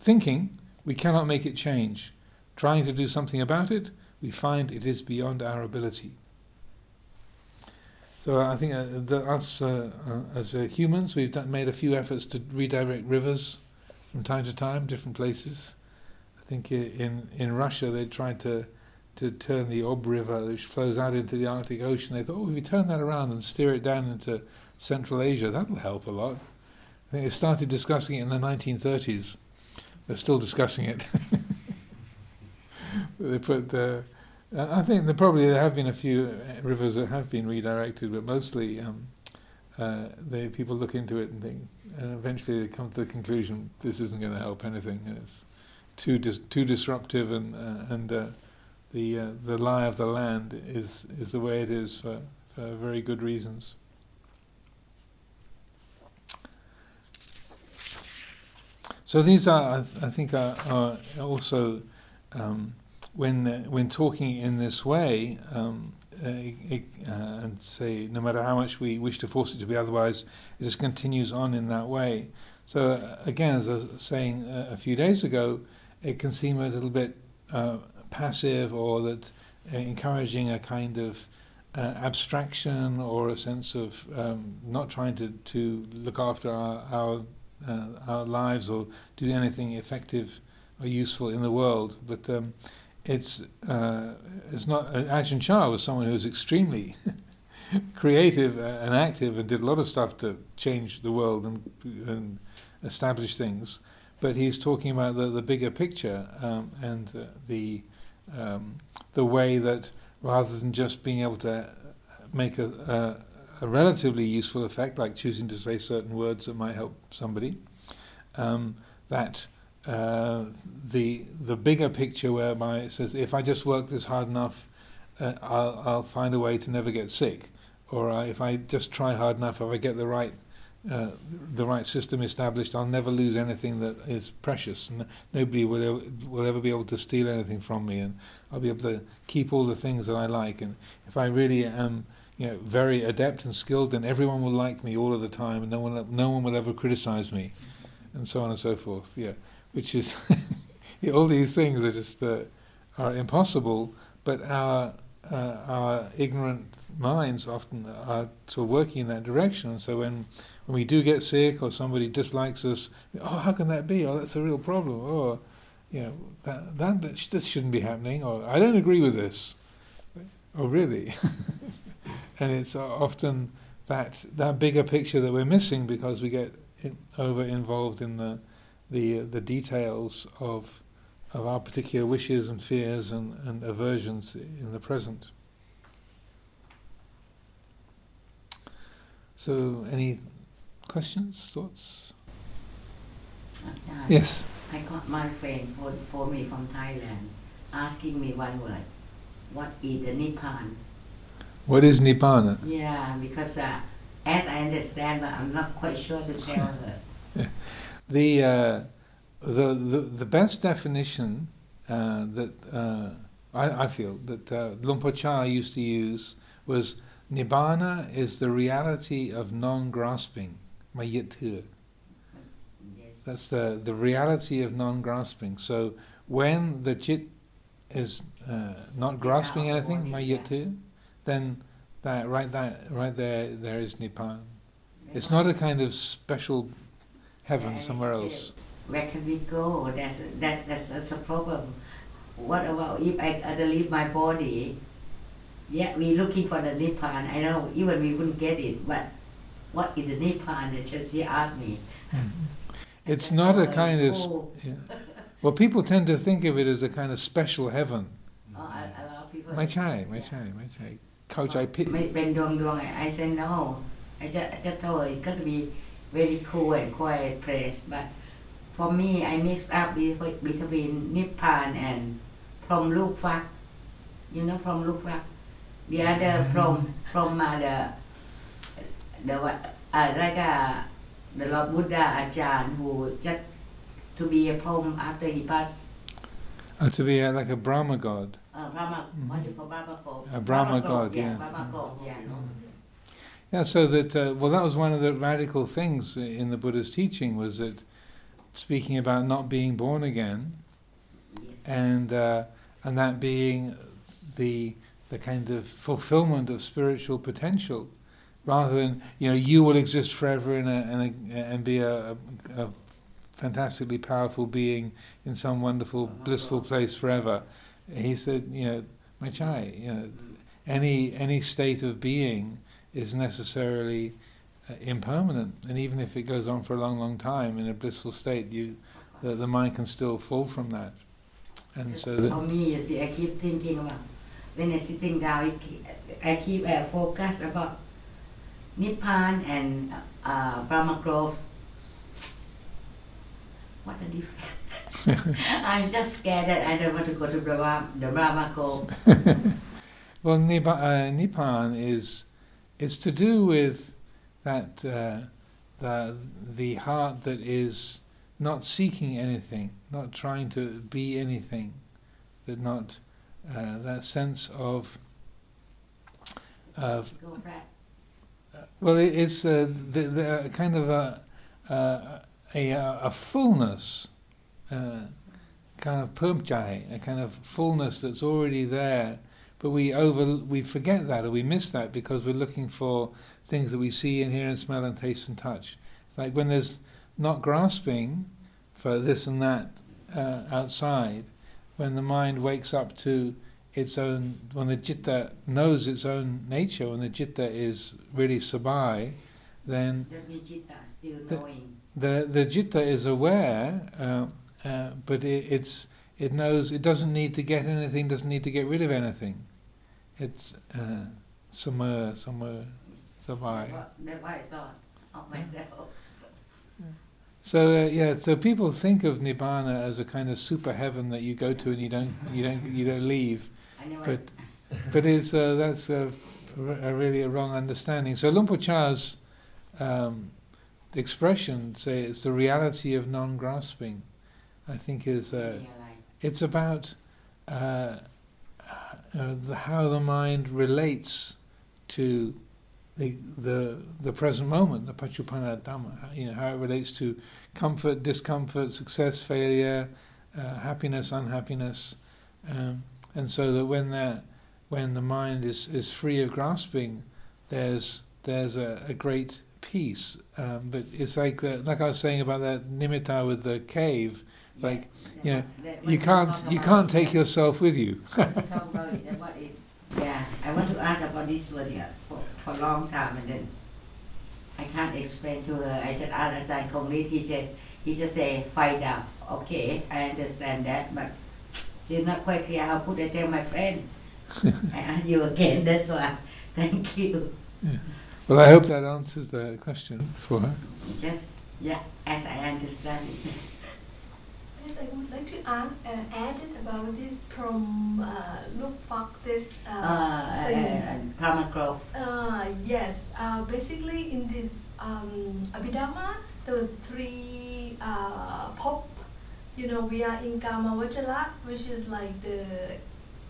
thinking we cannot make it change. Trying to do something about it, we find it is beyond our ability. So I think uh, that us uh, uh, as uh, humans, we've done, made a few efforts to redirect rivers from time to time, different places. I think in in Russia they tried to to turn the Ob River, which flows out into the Arctic Ocean. They thought, oh, if we turn that around and steer it down into Central Asia, that'll help a lot. I think they started discussing it in the 1930s. They're still discussing it. they put uh, I think there probably there have been a few uh, rivers that have been redirected, but mostly um, uh, they people look into it and think, and eventually they come to the conclusion this isn't going to help anything. It's too dis- too disruptive and uh, and uh, the uh, the lie of the land is is the way it is for, for very good reasons. So these are, I, th- I think, are, are also um, when uh, when talking in this way, um, uh, uh, and say no matter how much we wish to force it to be otherwise, it just continues on in that way. So uh, again, as I was saying a few days ago, it can seem a little bit passive or that encouraging a kind of uh, abstraction or a sense of um, not trying to, to look after our our, uh, our, lives or do anything effective or useful in the world. But um, it's uh, it's not. Uh, Ajahn Chah was someone who was extremely creative and active and did a lot of stuff to change the world and, and establish things. But he's talking about the, the bigger picture um, and uh, the um, the way that rather than just being able to make a, a, a, relatively useful effect, like choosing to say certain words that might help somebody, um, that uh, the the bigger picture whereby it says if I just work this hard enough, uh, I'll I'll find a way to never get sick, or uh, if I just try hard enough, if I get the right uh, the right system established, I'll never lose anything that is precious. and nobody will ever, will ever be able to steal anything from me, and I'll be able to keep all the things that I like. And if I really am, you know, very adept and skilled, and everyone will like me all of the time, and no one, no one will ever criticize me, and so on and so forth. Yeah, which is all these things are just uh, are impossible, but our uh, our ignorant minds often are sort of working in that direction. And so when when we do get sick or somebody dislikes us, oh, how can that be? Oh, that's a real problem. Oh, you know, that, that, that this shouldn't be happening. Or I don't agree with this. Oh, really? and it's often that that bigger picture that we're missing because we get over involved in the the the details of of our particular wishes and fears and, and aversions in the present. So, any questions, thoughts? Yes. I got my friend for, for me from Thailand asking me one word. What is the Nibbana? What is Nibbana? Yeah, because uh, as I understand, but I'm not quite sure to tell her. the, uh, the, the, the best definition uh, that uh, I, I, feel that uh, Luang Cha used to use was Nibbana is the reality of non-grasping, mayit that's the, the reality of non grasping. So when the chit is uh, not grasping yeah, anything, mayatu, then that right that right there there is nibbana. It's not a kind of special heaven yeah, somewhere else. Where can we go? That's that, that's that's a problem. What about if I, I leave my body? Yeah, we're looking for the nibbana. I know even we wouldn't get it, but what is the nibbana? Just he asked me. Mm-hmm. It's not a kind of. Yeah. Well, people tend to think of it as a kind of special heaven. Oh, I, I love people. ไม่ใช่ไม่ใช่ไม่ใช่เข้าใจผิด ไม่เป็นดวงดวง I said no I just I just thought it could be very cool and quiet place but for me I mix up between Nippon and from Luk Fak you know from Luk Fak the other from from uh, the the what uh, like a the Lord Buddha Ajahn who just to be a prom after he passed. Oh, to be a, like a Brahma god. Uh, Brahma, mm-hmm. what do you call Brahma god? A Brahma, Brahma god, yeah. yeah. Brahma god, yeah. No? Yeah, so that uh, well, that was one of the radical things in the Buddha's teaching was that speaking about not being born again, yes. and uh, and that being the the kind of fulfillment of spiritual potential rather than you know you will exist forever and and, and be a, a, a, fantastically powerful being in some wonderful blissful place forever. He said, you know, my chai, you know, any any state of being is necessarily uh, impermanent, and even if it goes on for a long, long time in a blissful state, you the, the mind can still fall from that. And so that for me, you see, I keep thinking about when I'm sitting down, I keep uh, focus about Nippon and uh, Brahma Grove. What a difference. I'm just scared that I don't want to go to Brahma, the Brahma Grove. well, Nippon, uh, Nippon is it's to do with that uh, the the heart that is not seeking anything, not trying to be anything, that not uh, that sense of of well, it's uh, the, the kind of a a, a, a fullness, uh, kind of pumjai, a kind of fullness that's already there, but we over we forget that or we miss that because we're looking for things that we see and hear and smell and taste and touch. It's like when there's not grasping for this and that uh, outside, when the mind wakes up to its own, when the jitta knows its own nature, when the jitta is really sabai, then the, the, the citta is aware, uh, uh, but it, it's it knows it doesn't need to get anything, doesn't need to get rid of anything. It's uh, somewhere, somewhere, sabai. That's what I thought of myself. So uh, yeah, so people think of nibbana as a kind of super heaven that you go to and you don't you don't you don't leave but but it's uh, that's a, a, really a wrong understanding. So Luang Por Chah's um, expression, say it's the reality of non-grasping, I think is uh, it's about uh, uh, the, how the mind relates to the the the present moment, the Paccuppanna Dhamma. You know how it relates to comfort, discomfort, success, failure, uh, happiness, unhappiness, um, and so that when that when the mind is, is free of grasping, there's there's a, a great peace. Um, but it's like the, like I was saying about that nimitta with the cave. It's like you know, you can't you can't take yourself with you. talk about it, about it. Yeah, I want to ask about this word yeah, for, for a long time and then I can't explain to her. I said, ask Ajahn Konglit, he said, he just say, find out. Okay, I understand that, but still not quite clear. How could I tell my friend? I ask you again, that's why. Thank you. Well, I hope that answers the question for her. Just, yeah, as I understand it. Yes, I would like to add, uh, add it about this from uh, Luk Fak this. Uh, Uh, thing. and Karma Grove. Uh, yes, uh, basically in this um, Abhidhamma, there was three uh, pop. You know, we are in Kama Vajala, which is like the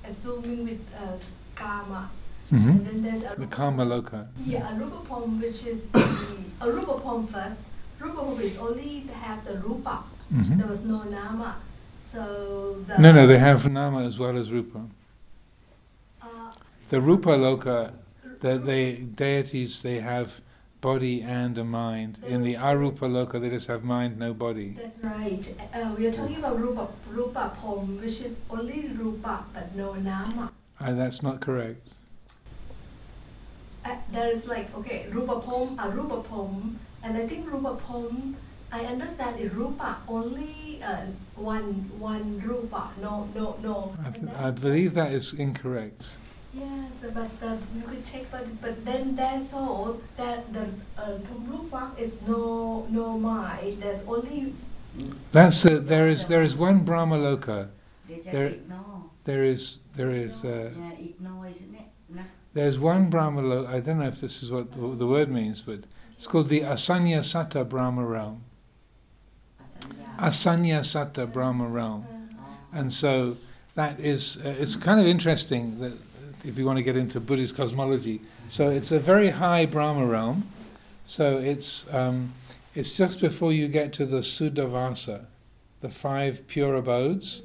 assuming with uh, Kama. And hmm then there's The Arupa. karma loka. Yeah, Arupapom, which is the Arupapom first. Rupapom is only to have the Rupa. Hmm There was no Nama. So the. No, no, they have nama as well as rupa. Uh, The rupa loka, the, they deities, they have body and a mind. In the arupa loka, they just have mind, no body. That's right. Uh, we are talking about Rupa, Rupa Pom, which is only Rupa but no Nama. Uh, that's not correct. Uh, there is like, okay, Rupa Pom, Arupa Pom, and I think Rupa Pom, I understand is Rupa, only uh, one one Rupa, no, no, no. I, th- I believe that is incorrect. Yes, but uh, you could check, but but then that's all. That the uh, Rupa is no no mind. There's only That's the, there is there is one Brahma loka. There- There is there is uh, yeah, ignore, isn't it? No? there's one Brahma loka. I don't know if this is what the, the word means, but it's called the Asanya Sata Brahma realm. Asanya. Sata Brahma realm. And so that is, uh, it's kind of interesting that if you want to get into Buddhist cosmology. So it's a very high Brahma realm. So it's, um, it's just before you get to the Suddhavasa, the five pure abodes.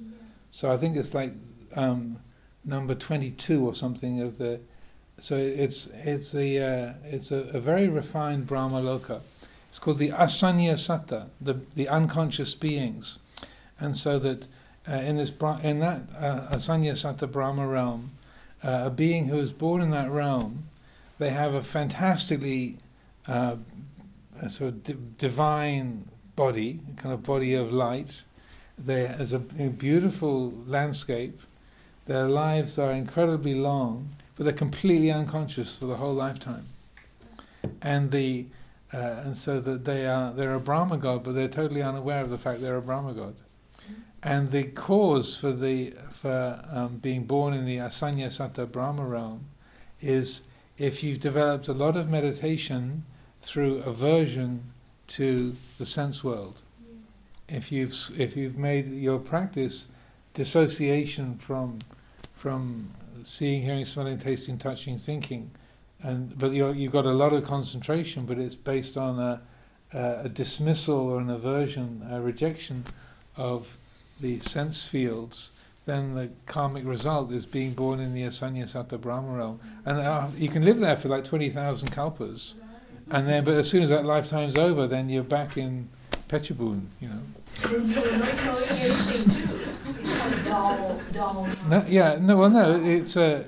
So I think it's like um, number 22 or something of the. So it's it's a uh, it's a, a very refined Brahma loka. It's called the Asanya Sata, the the unconscious beings, and so that uh, in this in that uh, Asanya Brahma realm, uh, a being who is born in that realm, they have a fantastically uh, a sort of di- divine body, a kind of body of light. They as a, a beautiful landscape. Their lives are incredibly long, but they're completely unconscious for the whole lifetime. And the uh, and so that they are they're a Brahma god, but they're totally unaware of the fact they're a Brahma god. And the cause for the for um, being born in the Asanya Sata Brahma realm is if you've developed a lot of meditation through aversion to the sense world. If you've if you've made your practice dissociation from from seeing, hearing, smelling, tasting, touching, thinking, and but you're, you've got a lot of concentration, but it's based on a, a, a dismissal or an aversion, a rejection of the sense fields. Then the karmic result is being born in the Asanya Sata Brahma realm, and uh, you can live there for like twenty thousand kalpas, and then but as soon as that lifetime's over, then you're back in Phetchabun, you know. Then you're not knowing anything too. It's like dull, dull. No, yeah, no, well, no, it's a,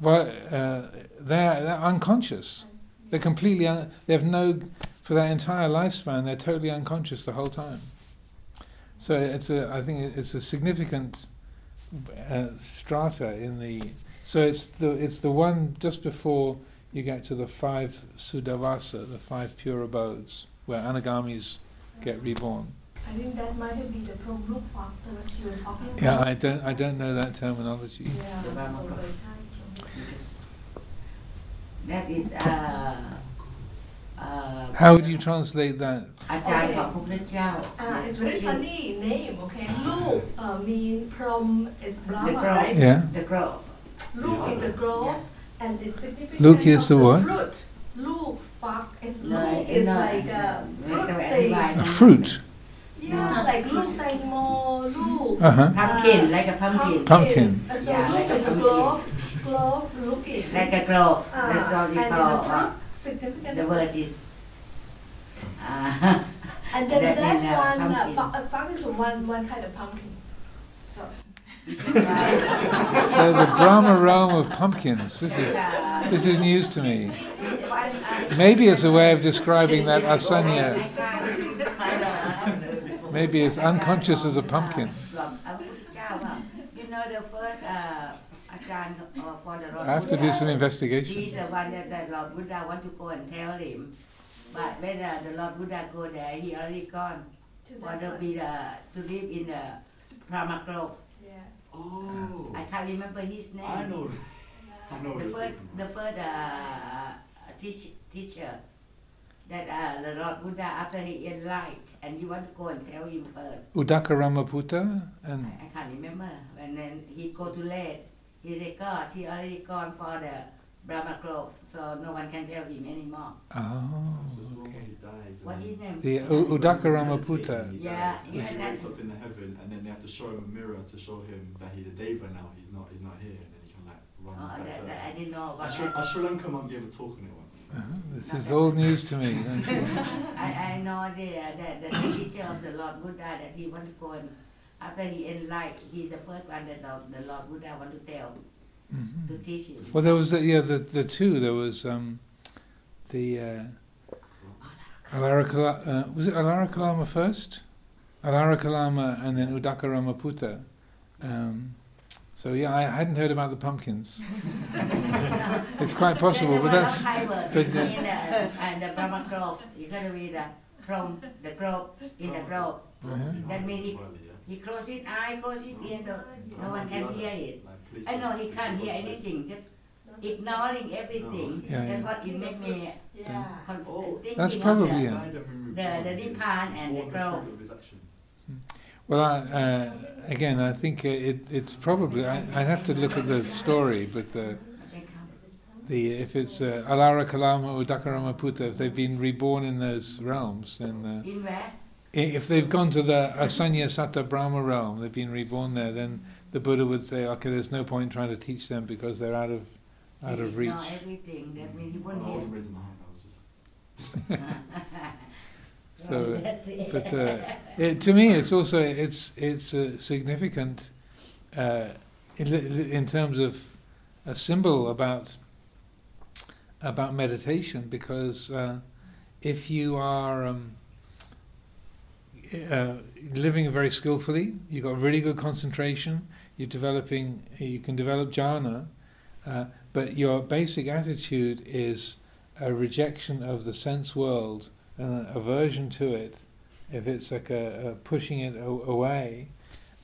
well, uh, they're, they're unconscious. They're completely, un- they have no, for their entire lifespan, they're totally unconscious the whole time. So it's a, I think it's a significant uh, strata in the, so it's the, it's the one just before you get to the five Suddhavasa, the five pure abodes, where anagamis get reborn. I think that might have been the problem factor which you were talking about. Yeah, I don't, I don't know that terminology. Yeah. The Brahma okay. Because that is uh, uh, How would you translate that? Uh, it's very funny name, okay? Lu uh, mean from is Brahma, The grove. right? Yeah. The grove. Lu is the grove, and it's significant. Lu is of the what? Fruit. Luk Fak is No, no, like a no, fruit no, A fruit. Yeah, like Uh huh. Pumpkin, like a uh, pumpkin. Pumpkin. Uh, So Yeah, like a pumpkin glove looking. like a glove Ah, that's all you and call it's a uh, fruit significant. the word is uh, And then that that, mean, uh, one, uh, pumpkin. fuck, uh, fuck is one one kind of pumpkin. So. So the Brahma realm of pumpkins. This is this is news to me. Maybe it's a way of describing that asanya. Maybe it's unconscious as a pumpkin. For the Lord I have to do Buddha, some He's the one that the Lord Buddha want to go and tell him. But when uh, the Lord Buddha go there, he already gone. To For that the be the, to live in the Brahma Grove. Yes. Oh, I can't remember his name. I know. I know The first, the first uh, teach, teacher that uh, the Lord Buddha after he enlightened and you want to go and tell him first. Udaka Ramaputta and I, I can't remember. And then he go to late. He record. He already gone for the Brahma Grove, so no one can tell him anymore. oh, So it's the one okay. dies. What his name? The U- Udaka Ramaputta. Yeah, yeah, he that's- wakes up in the heaven, and then they have to show him a mirror to show him that he's a deva now. He's not. He's not here, and then he can like runs Oh, back that, that, I didn't know A about Sri, that. a Sri Lanka monk gave a talk on it once. Uh-huh. This is all news to me. I, I know the, the, the teacher of the Lord Buddha that he want to go and after he enlightened, he's the first one that the, the Lord Buddha want to tell, to Mhm. teach him. Well, there was the, yeah the the two. There was um, the uh, Alara uh, was it Alara Kalama first? Alara Kalama and then Udaka Ramaputta. Um, so yeah, I hadn't heard about the pumpkins. It's quite possible, but that's but but, in uh, the, and the Brahma Grove. You gotta read the from the grove in the grove. Uh-huh. That mean he- Well, yeah. He close his eye, close his ear, no, no one can hear it. I know he can't hear anything, just ignoring everything. Yeah, That's yeah. what it make me Yeah. con- Oh. thinking That's of probably the- Yeah. Died The- blood the is and the born grove. fruit of his action. well, I, uh, again, I think uh, it it's probably I, I'd have to look at the story, but the the if it's uh, Alara Kalama or Udaka Ramaputta, if they've been reborn in those realms, then. Uh, In where? I- If they've gone to the Asanya Sata Brahma realm, they've been reborn there, then the Buddha would say, okay, there's no point trying to teach them because they're out of out of reach. ignore everything. That means he I won't wasn't hear. raised in the heart. I was just. So, that's. But uh, it, to me, it's also it's it's uh, significant uh, in, in terms of a symbol about about meditation because uh, if you are um, uh, living very skillfully, you've got really good concentration, you're developing, you can develop jhana, uh, but your basic attitude is a rejection of the sense world and an aversion to it, if it's like a, a pushing it away,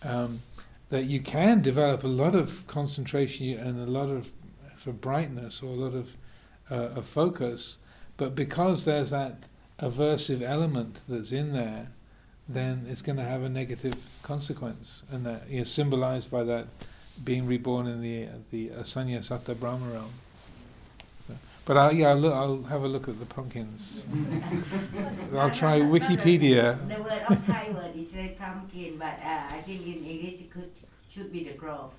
um, that you can develop a lot of concentration and a lot of sort of brightness or a lot of, uh, of focus, but because there's that aversive element that's in there, then it's going to have a negative consequence, and that is symbolized by that being reborn in the the Asanya Satta Brahma realm. So- But I'll, yeah, I'll, look, I'll have a look at the pumpkins. I'll try Wikipedia. The word of Thai word is like pumpkin, but uh, I think in English it could should be the grove.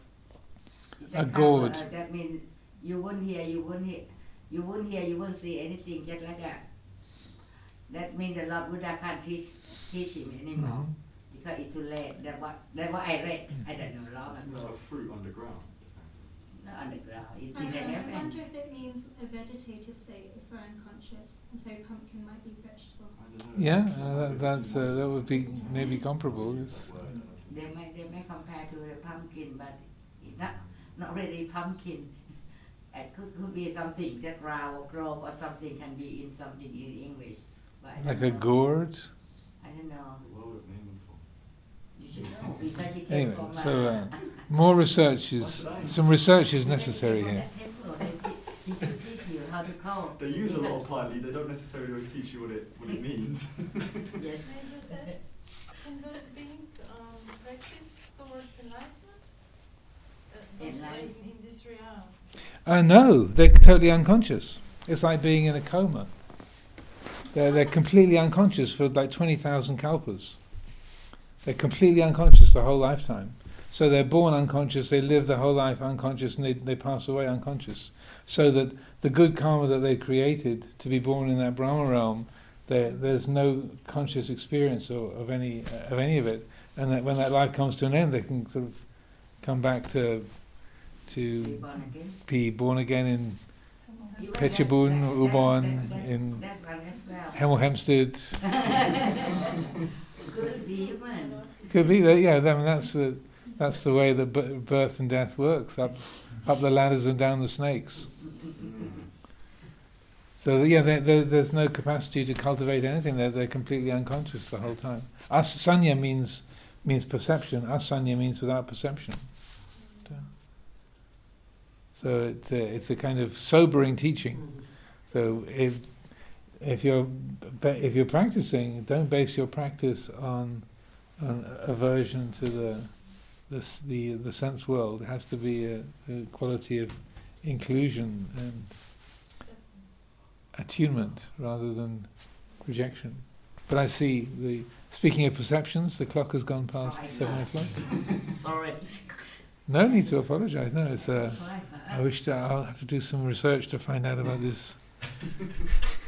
It's A Thai gourd. word, uh, that means you won't hear, you won't hear, you won't hear, you won't see anything, just like that. That means the Lord Buddha can't teach teach him anymore because it's too late. That's what that's what I read. I don't know long Isn't ago. there a fruit underground? Not underground. It's I in the don't know, I wonder if it means a vegetative state if we're unconscious, and so pumpkin might be vegetable. I don't know. Yeah, uh, that, might be that's too uh, that would be maybe comparable. It's, That word, I don't know. They may they may compare to the pumpkin, but not not really pumpkin. It could, could be something that round or grove or something can be in something in English. But I like a know. gourd. I don't know. What would it name them for? You should know because you Anyway, so uh, more research is some research is necessary here. They teach you how to call. They use a lot of Pali. They don't necessarily always teach you what it what it means. Yes. Can I just ask, can those being um, practice towards enlightenment? Uh, those in, in this realm, Uh, no, they're totally unconscious. It's like being in a coma. They're, they're completely unconscious for like 20,000 kalpas. They're completely unconscious the whole lifetime. So they're born unconscious, they live their whole life unconscious, and they, they pass away unconscious. So that the good karma that they created to be born in that Brahma realm, there, there's no conscious experience or, of any of any of it. And that when that life comes to an end, they can sort of come back to Be to born again. be born again in Even Phetchabun, that- that- Ubon, that- that- in that one as well. Hemel Hempstead. Good to see you, man. Could be that, yeah. I mean, that's the that's the way that b- birth and death works up up the ladders and down the snakes. So yeah, there, there, there's no capacity to cultivate anything. They're they're completely unconscious the whole time. Asanya means means perception. Asanya means without perception. So it's a, it's a kind of sobering teaching. So if if you're if you're practicing, don't base your practice on an aversion to the the the, the sense world. It has to be a, a quality of inclusion and attunement rather than rejection. But I see the speaking of perceptions, the clock has gone past Oh, seven know. o'clock. Sorry. No need to apologise. No, it's uh, I wish to, I'll have to do some research to find out about this